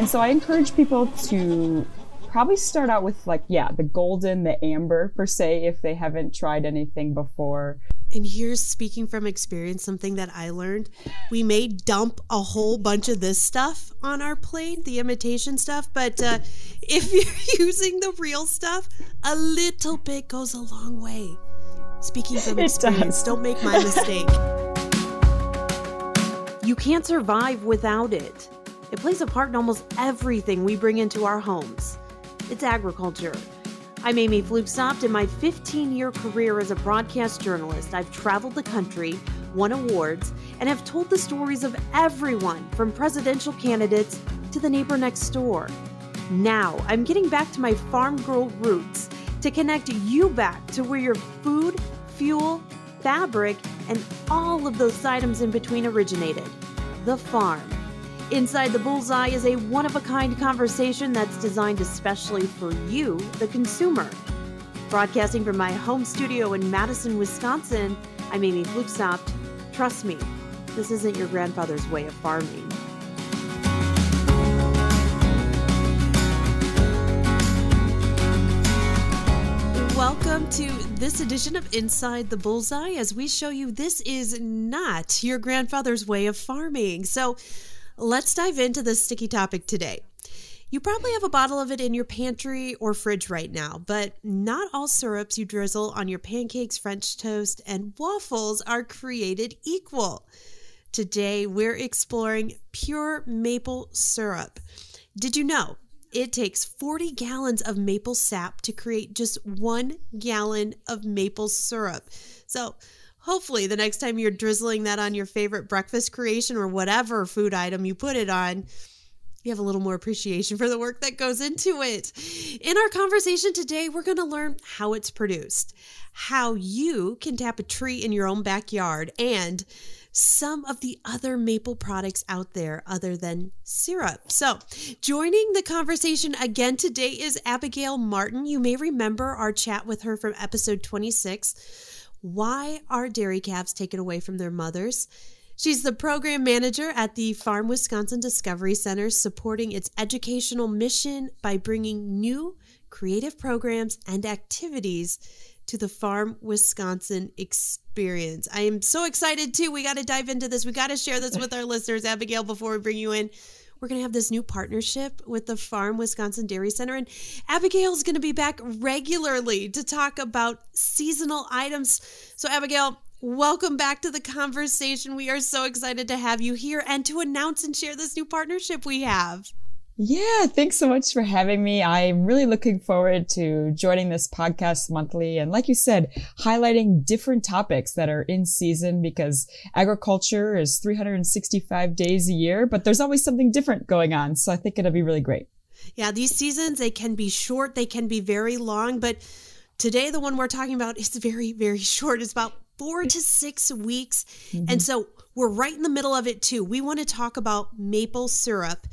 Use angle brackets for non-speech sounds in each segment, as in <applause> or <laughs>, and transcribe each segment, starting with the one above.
And so I encourage people to probably start out with like yeah the golden the amber per se if they haven't tried anything before. And here's speaking from experience something that i learned. We may dump a whole bunch of this stuff on our plate the imitation stuff but uh, if <laughs> you're using the real stuff a little bit goes a long way. Speaking from experience don't make my mistake. <laughs> You can't survive without it it plays a part in almost everything we bring into our homes it's agriculture. I'm Amy Flugsoft. In my 15 year career as a broadcast journalist, I've traveled the country, won awards, and have told the stories of everyone from presidential candidates to the neighbor next door. Now, I'm getting back to my farm girl roots to connect you back to where your food, fuel, fabric, and all of those items in between originated the farm. Inside the Bullseye is a one of a kind conversation that's designed especially for you, the consumer. Broadcasting from my home studio in Madison, Wisconsin, I'm Amy Flugsoft. Trust me, this isn't your grandfather's way of farming. Welcome to this edition of Inside the Bullseye as we show you this is not your grandfather's way of farming. So, Let's dive into this sticky topic today. You probably have a bottle of it in your pantry or fridge right now, but not all syrups you drizzle on your pancakes, French toast, and waffles are created equal. Today, we're exploring pure maple syrup. Did you know it takes 40 gallons of maple sap to create just one gallon of maple syrup? So, hopefully the next time you're drizzling that on your favorite breakfast creation or whatever food item you put it on, you have a little more appreciation for the work that goes into it. In our conversation today, we're going to learn how it's produced, how you can tap a tree in your own backyard, and some of the other maple products out there other than syrup. So, joining the conversation again today is Abigail Martin. You may remember our chat with her from episode 26 why Are Dairy Calves Taken Away from Their Mothers? She's the program manager at the Farm Wisconsin Discovery Center, supporting its educational mission by bringing new creative programs and activities to the Farm Wisconsin experience. I am so excited too. We got to dive into this. We got to share this with our listeners. Abigail, before we bring you in, we're going to have this new partnership with the Farm Wisconsin Dairy Center. And Abigail's going to be back regularly to talk about seasonal items. So, Abigail, welcome back to the conversation. We are so excited to have you here and to announce and share this new partnership we have. Yeah, thanks so much for having me. I'm really looking forward to joining this podcast monthly. And like you said, highlighting different topics that are in season because agriculture is 365 days a year, but there's always something different going on. So I think it'll be really great. Yeah, these seasons, they can be short, they can be very long, but today the one we're talking about is very, very short. It's about four to six weeks. Mm-hmm. And so we're right in the middle of it too. We want to talk about maple syrup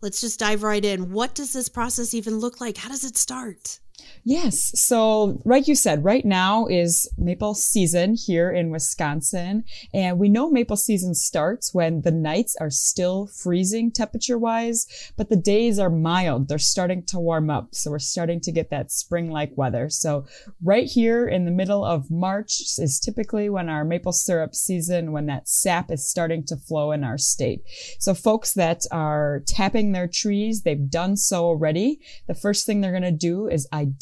let's just dive right in. What does this process even look like? How does it start? Yes. So, like you said, right now is maple season here in Wisconsin. And we know maple season starts when the nights are still freezing temperature wise, but the days are mild. They're starting to warm up. So, we're starting to get that spring like weather. So, right here in the middle of March is typically when our maple syrup season, when that sap is starting to flow in our state. So, folks that are tapping their trees, they've done so already. The first thing they're going to do is identify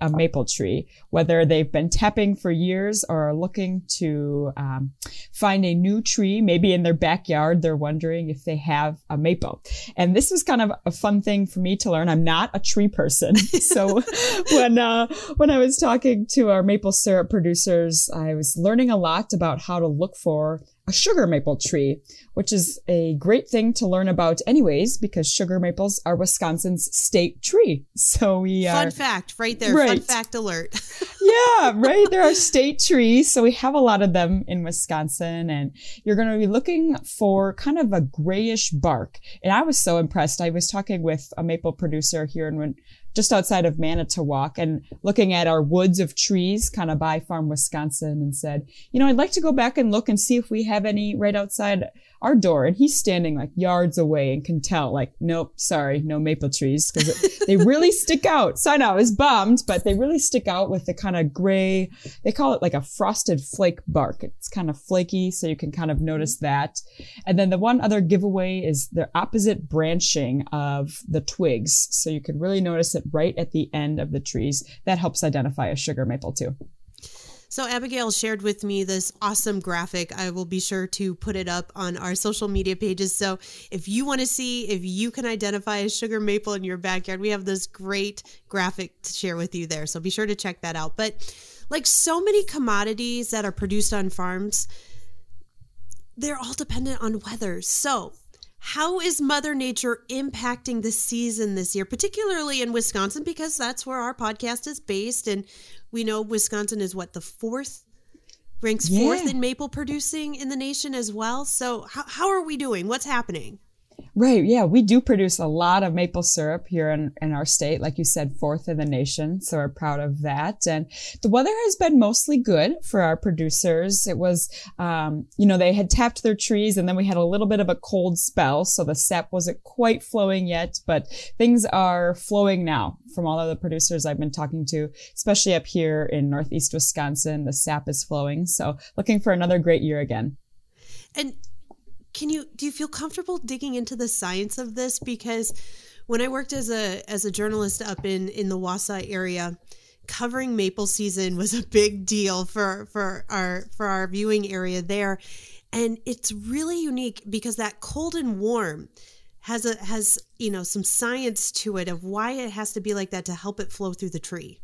a maple tree, whether they've been tapping for years or are looking to um, find a new tree, maybe in their backyard. They're wondering if they have a maple. And this was kind of a fun thing for me to learn. I'm not a tree person. <laughs> so <laughs> when, uh, when I was talking to our maple syrup producers, I was learning a lot about how to look for a sugar maple tree, which is a great thing to learn about anyways, because sugar maples are Wisconsin's state tree. So we are. Fun fact right there. Right. Fun fact alert. <laughs> yeah, right. There are state trees. So we have a lot of them in Wisconsin and you're going to be looking for kind of a grayish bark. And I was so impressed. I was talking with a maple producer here in just outside of Manitowoc and looking at our woods of trees kind of by Farm Wisconsin and said, you know, I'd like to go back and look and see if we have any right outside our door and he's standing like yards away and can tell like nope sorry no maple trees because they <laughs> really stick out. So i know i was bummed but they really stick out with the kind of gray they call it like a frosted flake bark. It's kind of flaky so you can kind of notice mm-hmm. that. And then the one other giveaway is the opposite branching of the twigs so you can really notice it right at the end of the trees. That helps identify a sugar maple too so, Abigail shared with me this awesome graphic. I will be sure to put it up on our social media pages. So, if you want to see if you can identify a sugar maple in your backyard, we have this great graphic to share with you there. So, be sure to check that out. But, like so many commodities that are produced on farms, they're all dependent on weather. So, how is Mother Nature impacting the season this year, particularly in Wisconsin? Because that's where our podcast is based. And we know Wisconsin is what, the fourth? Ranks yeah. fourth in maple producing in the nation as well. So, how, how are we doing? What's happening? Right. Yeah. We do produce a lot of maple syrup here in, in our state. Like you said, fourth in the nation. So we're proud of that. And the weather has been mostly good for our producers. It was, um, you know, they had tapped their trees and then we had a little bit of a cold spell. So the sap wasn't quite flowing yet, but things are flowing now from all of the producers I've been talking to, especially up here in Northeast Wisconsin. The sap is flowing. So looking for another great year again. And can you do you feel comfortable digging into the science of this because when I worked as a as a journalist up in in the Wausau area, covering maple season was a big deal for for our for our viewing area there, and it's really unique because that cold and warm has a has you know some science to it of why it has to be like that to help it flow through the tree.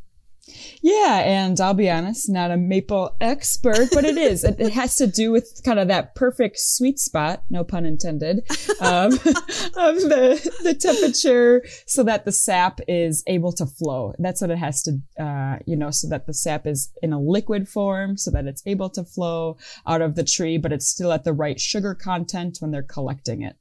Yeah, and I'll be honest, not a maple expert, but it is. it, it, <laughs> has to do with kind of that perfect sweet spot, no pun intended, um, <laughs> of the, the temperature so that the sap is able to flow. That's what it has to, uh, you know, so that the sap is in a liquid form so that it's able to flow out of the tree, but it's still at the right sugar content when they're collecting it.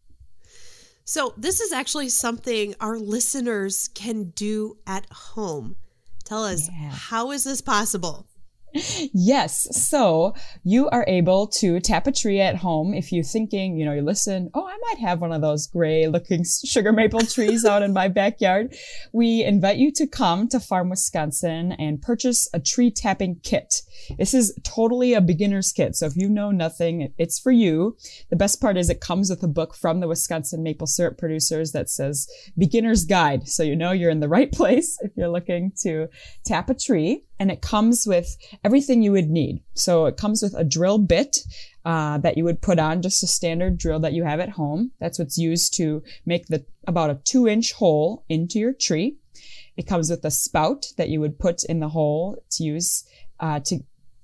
So, this is actually something our listeners can do at home. Tell us, yeah. how is this possible? Yes. So you are able to tap a tree at home if you're thinking, you know, you listen, oh, I might have one of those gray looking sugar maple trees out in my backyard. We invite you to come to Farm Wisconsin and purchase a tree tapping kit. This is totally a beginner's kit. So if you know nothing, it's for you. The best part is it comes with a book from the Wisconsin maple syrup producers that says beginner's guide. So you know you're in the right <laughs> place if you're looking to tap a tree and it comes with everything you would need. So it comes with a drill bit uh, that you would put on just a standard drill that you have at home. That's what's used to make the about a two inch hole into your tree. It comes with a spout that you would put in the hole to use uh, to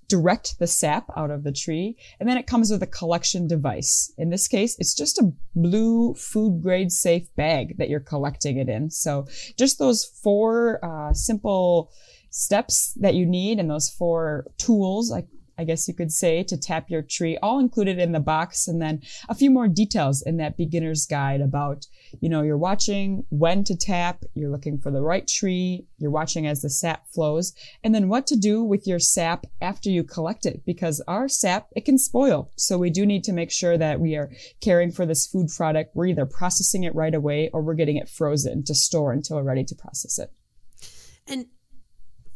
direct the sap out of the tree. And then it comes with a collection device. In this case, it's just a blue food grade safe bag that you're collecting it in. So just those four uh, simple steps that you need and those four tools, like I guess you could say, to tap your tree, all included in the box. And then a few more details in that beginner's guide about, you know, you're watching when to tap, you're looking for the right tree, you're watching as the sap flows, and then what to do with your sap after you collect it, because our sap, it can spoil. So we do need to make sure that we are caring for this food product. We're either processing it right away or we're getting it frozen to store until we're ready to process it. And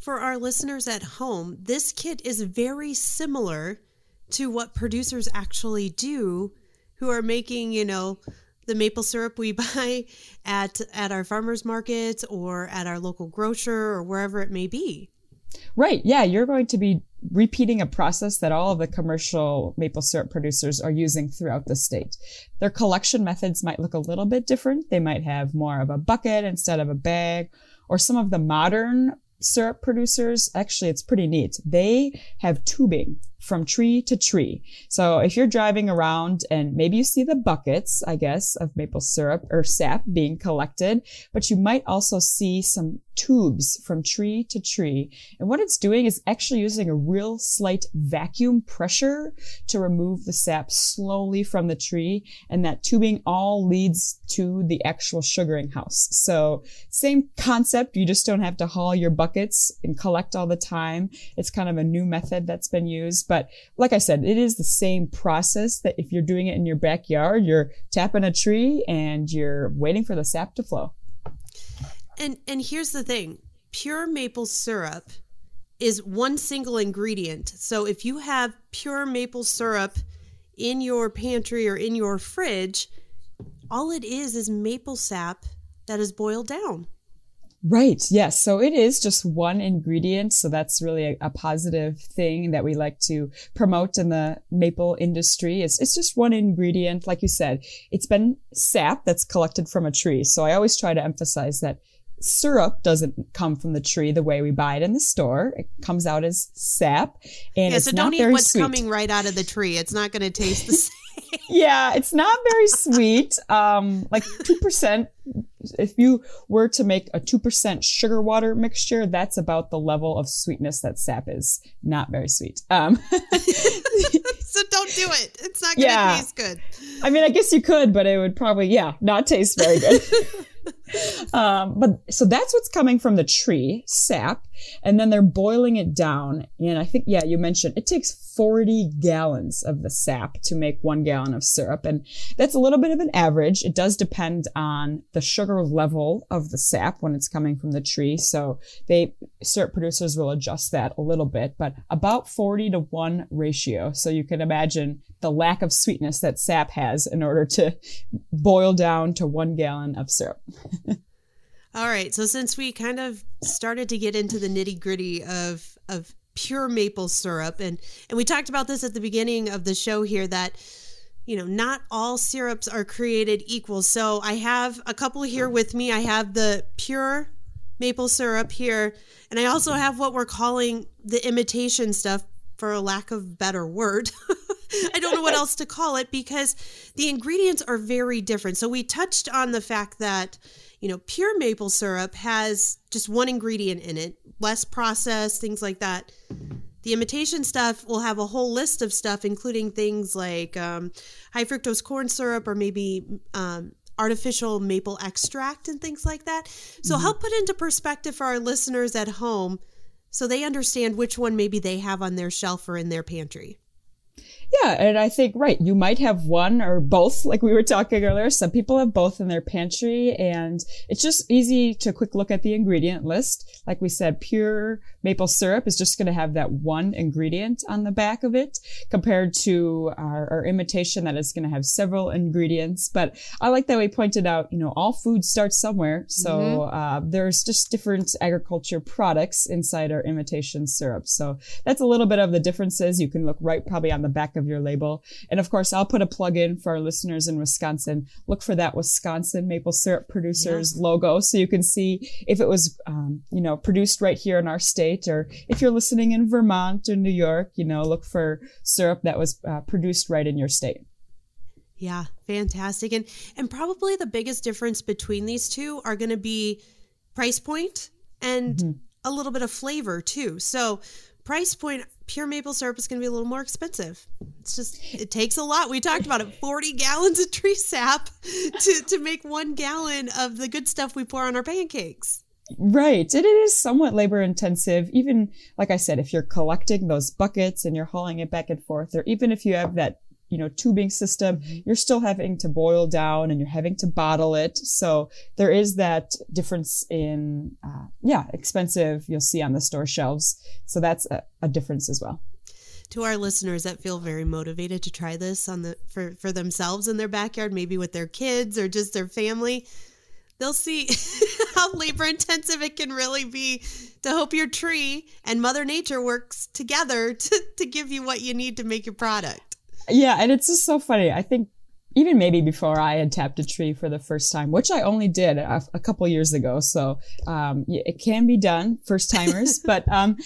for our listeners at home, this kit is very similar to what producers actually do who are making, you know, the maple syrup we <laughs> buy at at our farmers markets or at our local grocer or wherever it may be. Right. Yeah, you're going to be repeating a process that all of the commercial maple syrup producers are using throughout the state. Their collection methods might look a little bit different. They might have more of a bucket instead of a bag, or some of the modern syrup producers, actually, it's pretty neat. They have tubing from tree to tree. So if you're driving around and maybe you see the buckets, I guess, of maple syrup or sap being collected, but you might also see some tubes from tree to tree. And what it's doing is actually using a real slight vacuum pressure to remove the sap slowly from the tree. And that tubing all leads to the actual sugaring house. So same concept. You just don't have to haul your buckets and collect all the time. It's kind of a new method that's been used. But like I said, it is the same process that if you're doing it in your backyard, you're tapping a tree and you're waiting for the sap to flow. And and here's the thing. Pure maple syrup is one single ingredient. So if you have pure maple syrup in your pantry or in your fridge, all it is is maple sap that is boiled down. Right. Yes. So it is just one ingredient. So that's really a, a, positive thing that we like to promote in the maple industry. It's, it's just one ingredient. Like you said, it's been sap that's collected from a tree. So I always try to emphasize that syrup doesn't come from the tree the way we buy it in the store. It comes out as sap, and yeah, it's so not don't eat very what's sweet. coming right out of the tree. It's not going to taste the <laughs> same. yeah, it's not very sweet. Um, like two percent. If you were to make a two percent sugar water mixture, that's about the level of sweetness that sap is. Not very sweet. Um, <laughs> so don't do it. It's not going to Yeah. taste good. I mean, I guess you could, but it would probably, yeah, not taste very good. <laughs> um, but so that's what's coming from the tree, sap, and then they're boiling it down. And I think, yeah, you mentioned it takes 40 gallons of the sap to make one gallon of syrup. And that's a little bit of an average. It does depend on the sugar level of the sap when it's coming from the tree. So they, syrup producers will adjust that a little bit, but about 40 to 1 ratio. So you can imagine the lack of sweetness that sap has in order to boil down to one gallon of syrup. <laughs> All right. So since we kind of started to get into the nitty gritty of of pure maple syrup, and and we talked about this at the beginning of the show here that you know not all syrups are created equal. So I have a couple here with me. I have the pure maple syrup here, and I also have what we're calling the imitation stuff, for a lack of better word. <laughs> I don't know what else to call it because the ingredients are very different. So we touched on the fact that, you know, pure maple syrup has just one ingredient in it, less processed, things like that. The imitation stuff will have a whole list of stuff, including things like um, high fructose corn syrup or maybe um, artificial maple extract and things like that. So, help put into perspective for our listeners at home so they understand which one maybe they have on their shelf or in their pantry. Yeah, and I think right, you might have one or both, like we were talking earlier. Some people have both in their pantry, and it's just easy to quick look at the ingredient list. Like we said, pure maple syrup is just going to have that one ingredient on the back of it, compared to our, our imitation that is going to have several ingredients. But I like that we pointed out, you know, all food starts somewhere, so uh, there's just different agriculture products inside our imitation syrup. So that's a little bit of the differences. You can look right probably on the back of your label. And of course, I'll put a plug in for our listeners in Wisconsin. Look for that Wisconsin maple syrup producers logo so you can see if it was, um, you know, produced right here in our state or if you're listening in Vermont or New York, you know, look for syrup that was uh, produced right in your state. Yeah, fantastic. And and probably the biggest difference between these two are going to be price point and a little bit of flavor too. So, price point pure maple syrup is going to be a little more expensive. It's just it takes a lot. We talked about it. 40 gallons of tree sap <laughs> to to make 1 gallon of the good stuff we pour on our pancakes. Right. And it is somewhat labor intensive. Even, like I said, if you're collecting those buckets and you're hauling it back and forth, or even if you have that, you know, tubing system, you're still having to boil down and you're having to bottle it. So there is that difference in, uh, yeah, expensive you'll see on the store shelves. So that's a, a difference as well. to our listeners that feel very motivated to try this on the for for themselves in their backyard maybe with their kids or just their family they'll see <laughs> how labor intensive it can really be to hope your tree and mother nature works together <laughs> to, to give you what you need to make your product Yeah, and it's just so funny. I think even maybe before I had tapped a tree for the first time, which I only did a, a couple years ago. So um, it can be done, first timers, <laughs> but um,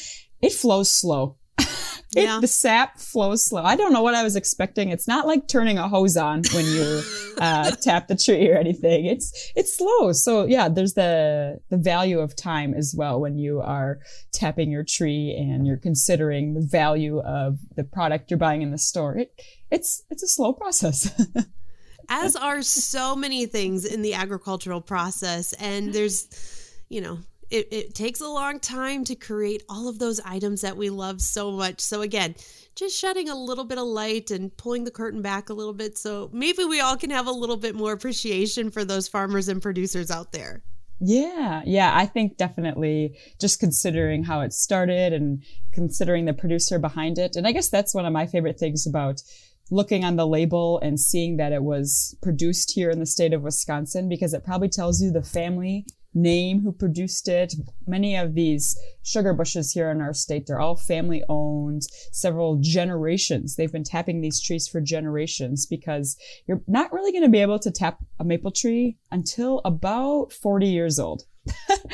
it flows slow. It, yeah. The sap flows slow. I don't know what I was expecting. It's not like turning a hose on when you <laughs> uh, tap the tree or anything. It's it's slow. So yeah, there's the the value of time as well when you are tapping your tree and you're considering the value of the product you're buying in the store. It it's it's a slow process. <laughs> As are so many things in the agricultural process, and there's you know it, it takes a long time to create all of those items that we love so much. So, again, just shedding a little bit of light and pulling the curtain back a little bit so maybe we all can have a little bit more appreciation for those farmers and producers out there. Yeah, yeah, I think definitely just considering how it started and considering the producer behind it. And I guess that's one of my favorite things about looking on the label and seeing that it was produced here in the state of Wisconsin because it probably tells you the family name who produced it. Many of these sugar bushes here in our state, they're all family owned, several generations. They've been tapping these trees for generations because you're not really going to be able to tap a maple tree until about 40 years old. <laughs>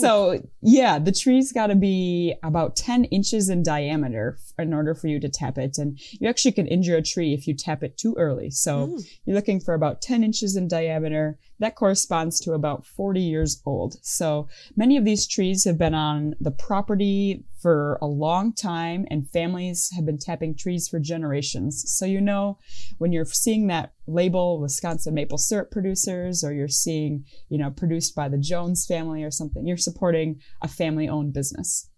so yeah, the tree's got to be about 10 inches in diameter in order for you to tap it. And you actually can injure a tree if you tap it too early. So mm. you're looking for about 10 inches in diameter. That corresponds to about 40 years old. So many of these trees have been on the property for a long time and families have been tapping trees for generations. So you know when you're seeing that label Wisconsin maple syrup producers or you're seeing, you know, produced by the Jones family or something, you're supporting a family owned business.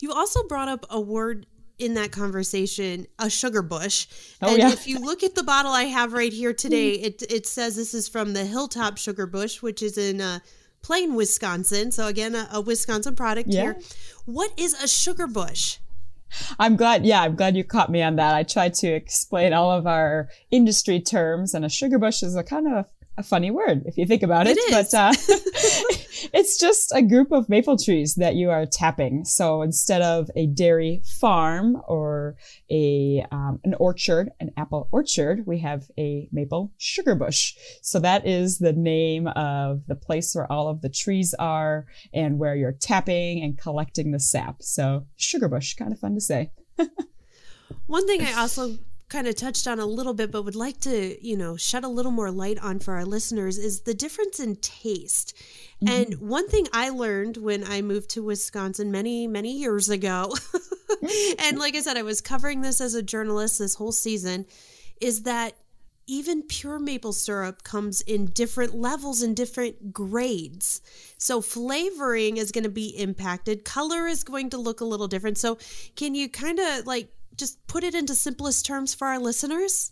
You also brought up a word in that conversation a sugar bush. Oh, and yeah. if you look at the bottle I have right here today, mm. it, it says this is from the Hilltop Sugar Bush, which is in uh, Plain, Wisconsin. So, again, a, a Wisconsin product yeah. here. What is a sugar bush? I'm glad, yeah, I'm glad you caught me on that. I tried to explain all of our industry terms, and a sugar bush is a kind of a funny word if you think about it. it but uh, <laughs> <laughs> it's just a group of maple trees that you are tapping. So instead of a dairy farm or a um, an orchard, an apple orchard, we have a maple sugar bush. So that is the name of the place where all of the trees are and where you're tapping and collecting the sap. So sugar bush, kind of fun to say. <laughs> One thing I also kind of touched on a little bit, but would like to, you know, shed a little more light on for our listeners is the difference in taste. Mm-hmm. And one thing I learned when I moved to Wisconsin many, many years ago, <laughs> and like I said, I was covering this as a journalist this whole season, is that even pure maple syrup comes in different levels and different grades. So flavoring is going to be impacted. Color is going to look a little different. So can you kind of like just put it into simplest terms for our listeners?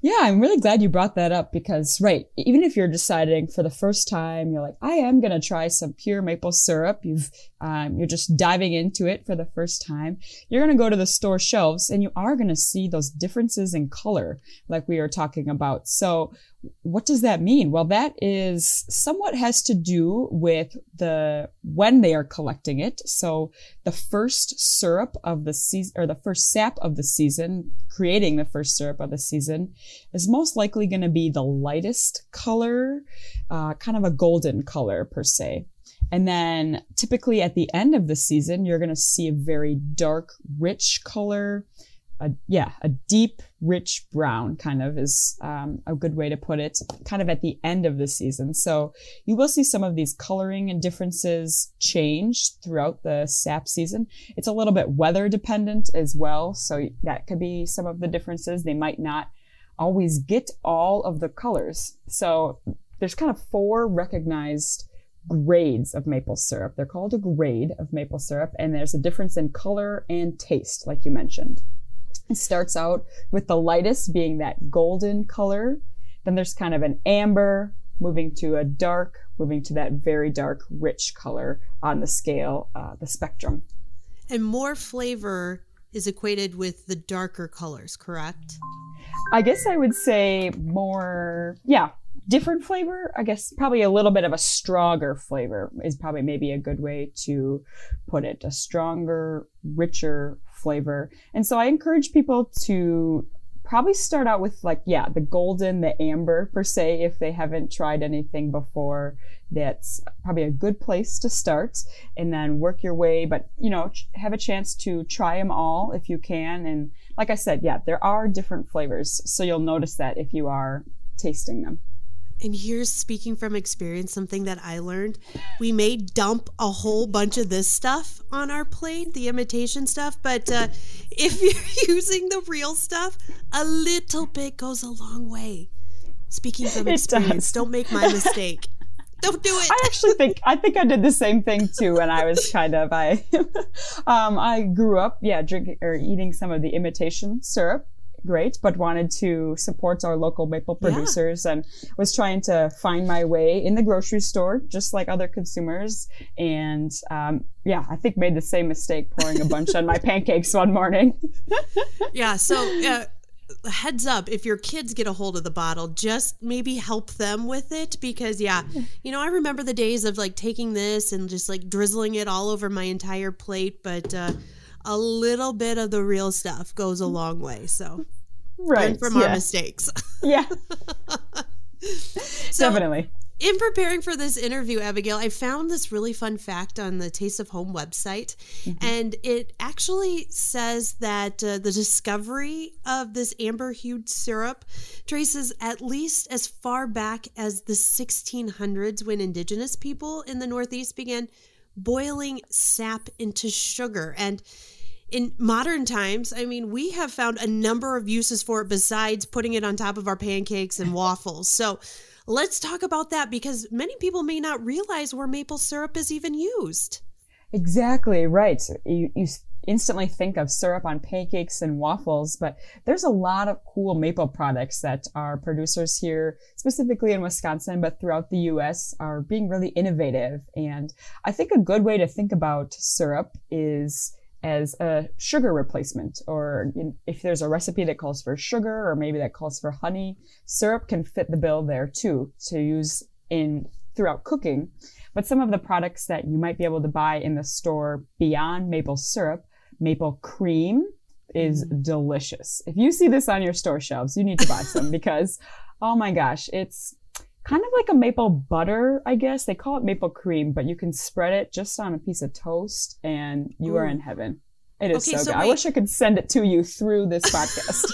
Yeah, I'm really glad you brought that up because, right, even if you're deciding for the first time, you're like, I am going to try some pure maple syrup. You've, um, you're just diving into it for the first time. You're going to go to the store shelves and you are going to see those differences in color, like we were talking about. So what does that mean? Well, that is somewhat has to do with the when they are collecting it. So the first syrup of the season or the first sap of the season, creating the first syrup of the season is most likely going to be the lightest color, uh, kind of a golden color per se. And then typically at the end of the season, you're going to see a very dark, rich color a yeah a deep rich brown kind of is um, a good way to put it kind of at the end of the season. So you will see some of these coloring and differences change throughout the sap season. It's a little bit weather dependent as well so that could be some of the differences. They might not always get all of the colors. So there's kind of four recognized grades of maple syrup they're called a grade of maple syrup and there's a difference in color and taste like you mentioned it starts out with the lightest being that golden color. Then there's kind of an amber, moving to a dark, moving to that very dark, rich color on the scale, uh, the spectrum. And more flavor is equated with the darker colors, correct? I guess I would say more, yeah, different flavor. I guess probably a little bit of a stronger flavor is probably maybe a good way to put it. A stronger, richer flavor. And so I encourage people to probably start out with like, yeah, the golden, the amber per se, if they haven't tried anything before. That's probably a good place to start and then work your way, but you know, have a chance to try them all if you can. And like I said, yeah, there are different flavors. So you'll notice that if you are tasting them. And here's speaking from experience, something that I learned. We may dump a whole bunch of this stuff on our plate, the imitation stuff, but uh, if <laughs> you're using the real stuff, a little bit goes a long way. Speaking from experience, don't make my <laughs> mistake. Don't do it. I actually think I think I did the same thing too when I was kind of I <laughs> um, I grew up yeah drinking or eating some of the imitation syrup great, but wanted to support our local maple producers yeah. and was trying to find my way in the grocery store, just like other consumers. And um, yeah, I think made the same mistake pouring a bunch on my <laughs> pancakes one morning. <laughs> yeah. So, uh, heads up if your kids get a hold of the bottle just maybe help them with it because yeah <laughs> you know i remember the days of like taking this and just like drizzling it all over my entire plate but uh a little bit of the real stuff goes a long way. So, right from yeah. our mistakes. <laughs> Yeah. so, Definitely. In preparing for this interview, Abigail, I found this really fun fact on the Taste of Home website. Mm-hmm. And it actually says that uh, the discovery of this amber hued syrup traces at least as far back as the 1600s when indigenous people in the Northeast began boiling sap into sugar. And in modern times, I mean, we have found a number of uses for it besides putting it on top of our pancakes and <laughs> waffles. So let's talk about that because many people may not realize where maple syrup is even used. Exactly right. You, you instantly think of syrup on pancakes and waffles, but there's a lot of cool maple products that our producers here, specifically in Wisconsin, but throughout the US, are being really innovative. And I think a good way to think about syrup is as a sugar replacement, or if there's a recipe that calls for sugar, or maybe that calls for honey, syrup can fit the bill there too to use in throughout cooking. But some of the products that you might be able to buy in the store beyond maple syrup maple cream is mm. delicious. If you see this on your store shelves, you need to buy some <laughs> because, oh my gosh, it's kind of like a maple butter, I guess. They call it maple cream, but you can spread it just on a piece of toast and you Ooh. are in heaven. It is okay, so, so good. Wait. I wish I could send it to you through this <laughs> podcast.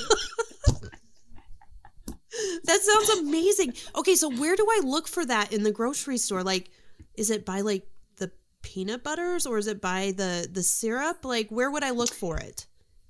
that sounds amazing. Okay, so where do I look for that in the grocery store? Like, is it by like peanut butters or is it by the the syrup? Like where would I look for it?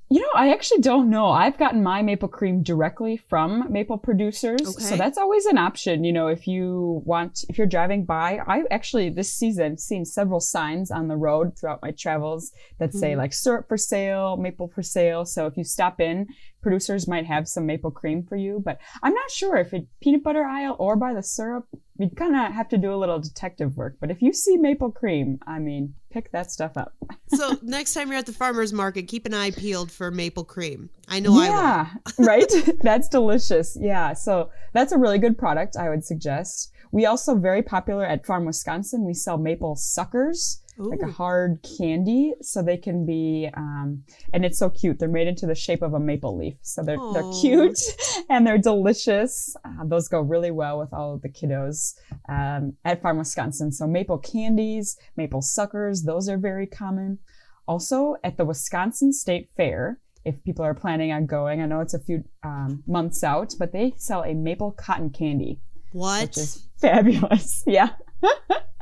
You know, I actually don't know. I've gotten my maple cream directly from maple producers. Okay. So that's always an option. You know, if you want, if you're driving by, I actually this season seen several signs on the road throughout my travels that say mm-hmm. like syrup for sale, maple for sale. So if you stop in, producers might have some maple cream for you, but I'm not sure if it peanut butter aisle or by the syrup you kind of have to do a little detective work. But if you see maple cream, I mean, pick that stuff up. so next time you're at the farmer's market, keep an eye peeled for maple cream. I know yeah, I will. <laughs> right? <laughs> That's delicious. Yeah. So that's a really good product, I would suggest. We also very popular at Farm Wisconsin. We sell maple suckers. Ooh. like a hard candy, so they can be, um, and it's so cute. They're made into the shape of a maple leaf, so they're Aww. they're cute <laughs> and they're delicious. Uh, those go really well with all of the kiddos um, at Farm Wisconsin. So maple candies, maple suckers, those are very common. Also at the Wisconsin State Fair, if people are planning on going, I know it's a few um, months out, but they sell a maple cotton candy. What? Which is fabulous. <laughs> Yeah.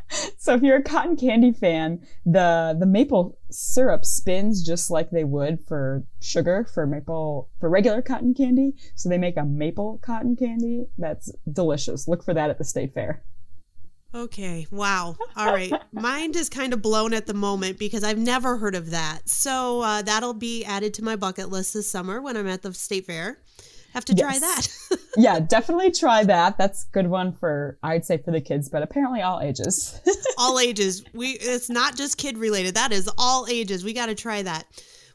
<laughs> so if you're a cotton candy fan, the the maple syrup spins just like they would for sugar for maple for regular cotton candy. So they make a maple cotton candy that's delicious. Look for that at the state fair. Okay. Wow. All right. Mind is kind of blown at the moment because I've never heard of that. So uh, that'll be added to my bucket list this summer when I'm at the state fair have to yes. try that. <laughs> yeah, definitely try that. That's a good one for I'd say for the kids, but apparently all ages. <laughs> all ages. We it's not just kid related. That is all ages. We got to try that.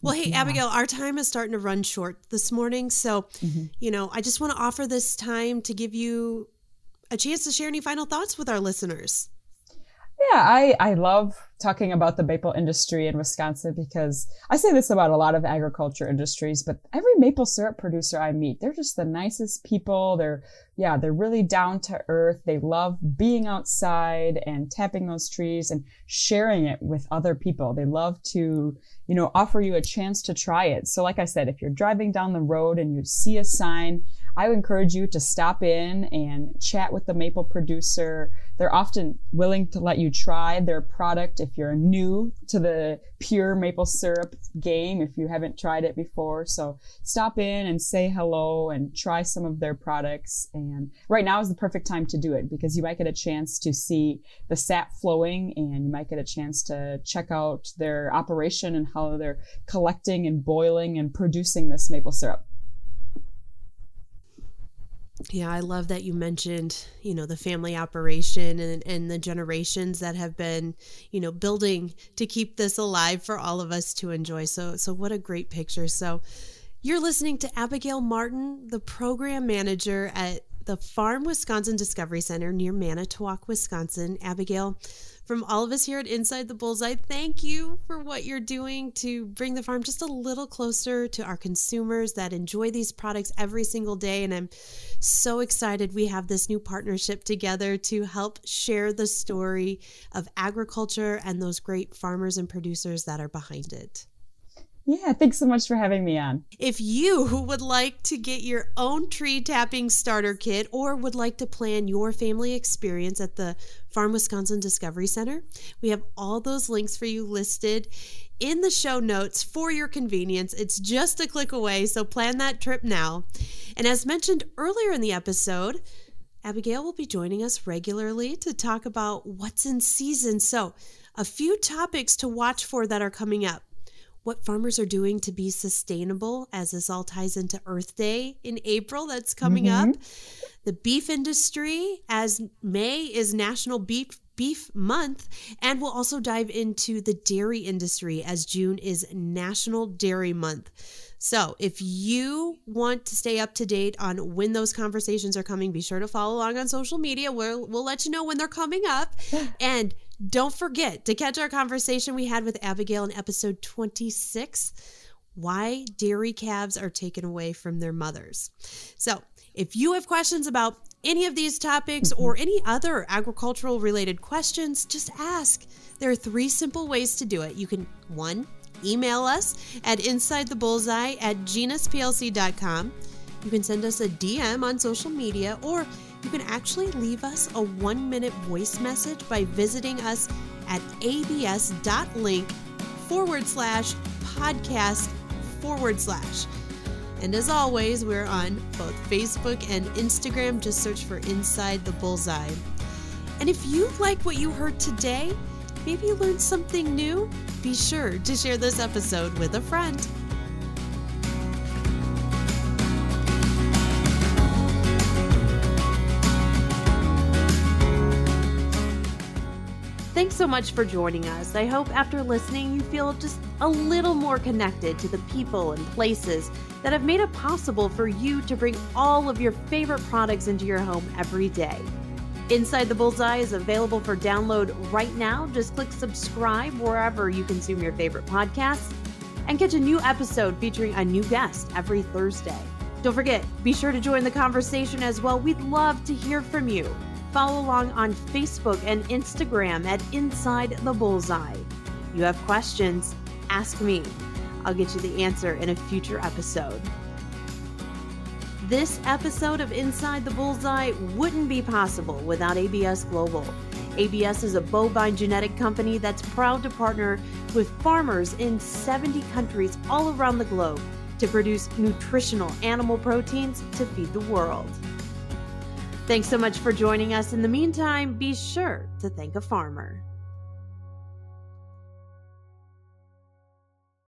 Well, hey, yeah. Abigail, our time is starting to run short this morning. So, mm-hmm. you know, I just want to offer this time to give you a chance to share any final thoughts with our listeners. I, I love talking about the maple industry in Wisconsin because I say this about a lot of agriculture industries, but every maple syrup producer I meet, they're just the nicest people. They're, yeah, they're really down to earth. They love being outside and tapping those trees and sharing it with other people. They love to, you know, offer you a chance to try it. So like I said, if you're driving down the road and you see a sign, I would encourage you to stop in and chat with the maple producer. They're often willing to let you try their product if you're new to the pure maple syrup game, if you haven't tried it before. So stop in and say hello and try some of their products. And right now is the perfect time to do it because you might get a chance to see the sap flowing and you might get a chance to check out their operation and how they're collecting and boiling and producing this maple syrup. Yeah, I love that you mentioned, you know, the family operation and, and the generations that have been, you know, building to keep this alive for all of us to enjoy. So so what a great picture. So you're listening to Abigail Martin, the program manager at the Farm Wisconsin Discovery Center near Manitowoc, Wisconsin. Abigail, from all of us here at Inside the Bullseye, thank you for what you're doing to bring the farm just a little closer to our consumers that enjoy these products every single day. And I'm so excited we have this new partnership together to help share the story of agriculture and those great farmers and producers that are behind it. Yeah, thanks so much for having me on. If you would like to get your own tree tapping starter kit or would like to plan your family experience at the Farm Wisconsin Discovery Center, we have all those links for you listed in the show notes for your convenience. It's just a click away, so plan that trip now. And as mentioned earlier in the episode, Abigail will be joining us regularly to talk about what's in season. So, a few topics to watch for that are coming up what farmers are doing to be sustainable as this all ties into Earth Day in April that's coming mm-hmm. up. The beef industry as May is National Beef Beef Month, and we'll also dive into the dairy industry as June is National Dairy Month. So, if you want to stay up to date on when those conversations are coming, be sure to follow along on social media. We'll, we'll let you know when they're coming up. And don't forget to catch our conversation we had with Abigail in episode 26 why dairy calves are taken away from their mothers. So, if you have questions about any of these topics or mm-hmm. any other agricultural related questions, just ask. There are three simple ways to do it. You can, one, email us at insidethebullseye at genusplc.com. You can send us a DM on social media, or you can actually leave us a one minute voice message by visiting us at abs.link forward slash podcast forward slash. And as always, we're on both Facebook and Instagram. Just search for Inside the Bullseye. And if you like what you heard today, maybe you learned something new, be sure to share this episode with a friend. Thanks so much for joining us. I hope after listening, you feel just a little more connected to the people and places that have made it possible for you to bring all of your favorite products into your home every day. Inside the Bullseye is available for download right now. Just click subscribe wherever you consume your favorite podcasts and catch a new episode featuring a new guest every Thursday. Don't forget, be sure to join the conversation as well. We'd love to hear from you. Follow along on Facebook and Instagram at Inside the Bullseye. You have questions? Ask me. I'll get you the answer in a future episode. This episode of Inside the Bullseye wouldn't be possible without ABS Global. ABS is a bovine genetic company that's proud to partner with farmers in 70 countries all around the globe to produce nutritional animal proteins to feed the world. Thanks so much for joining us. In the meantime, be sure to thank a farmer.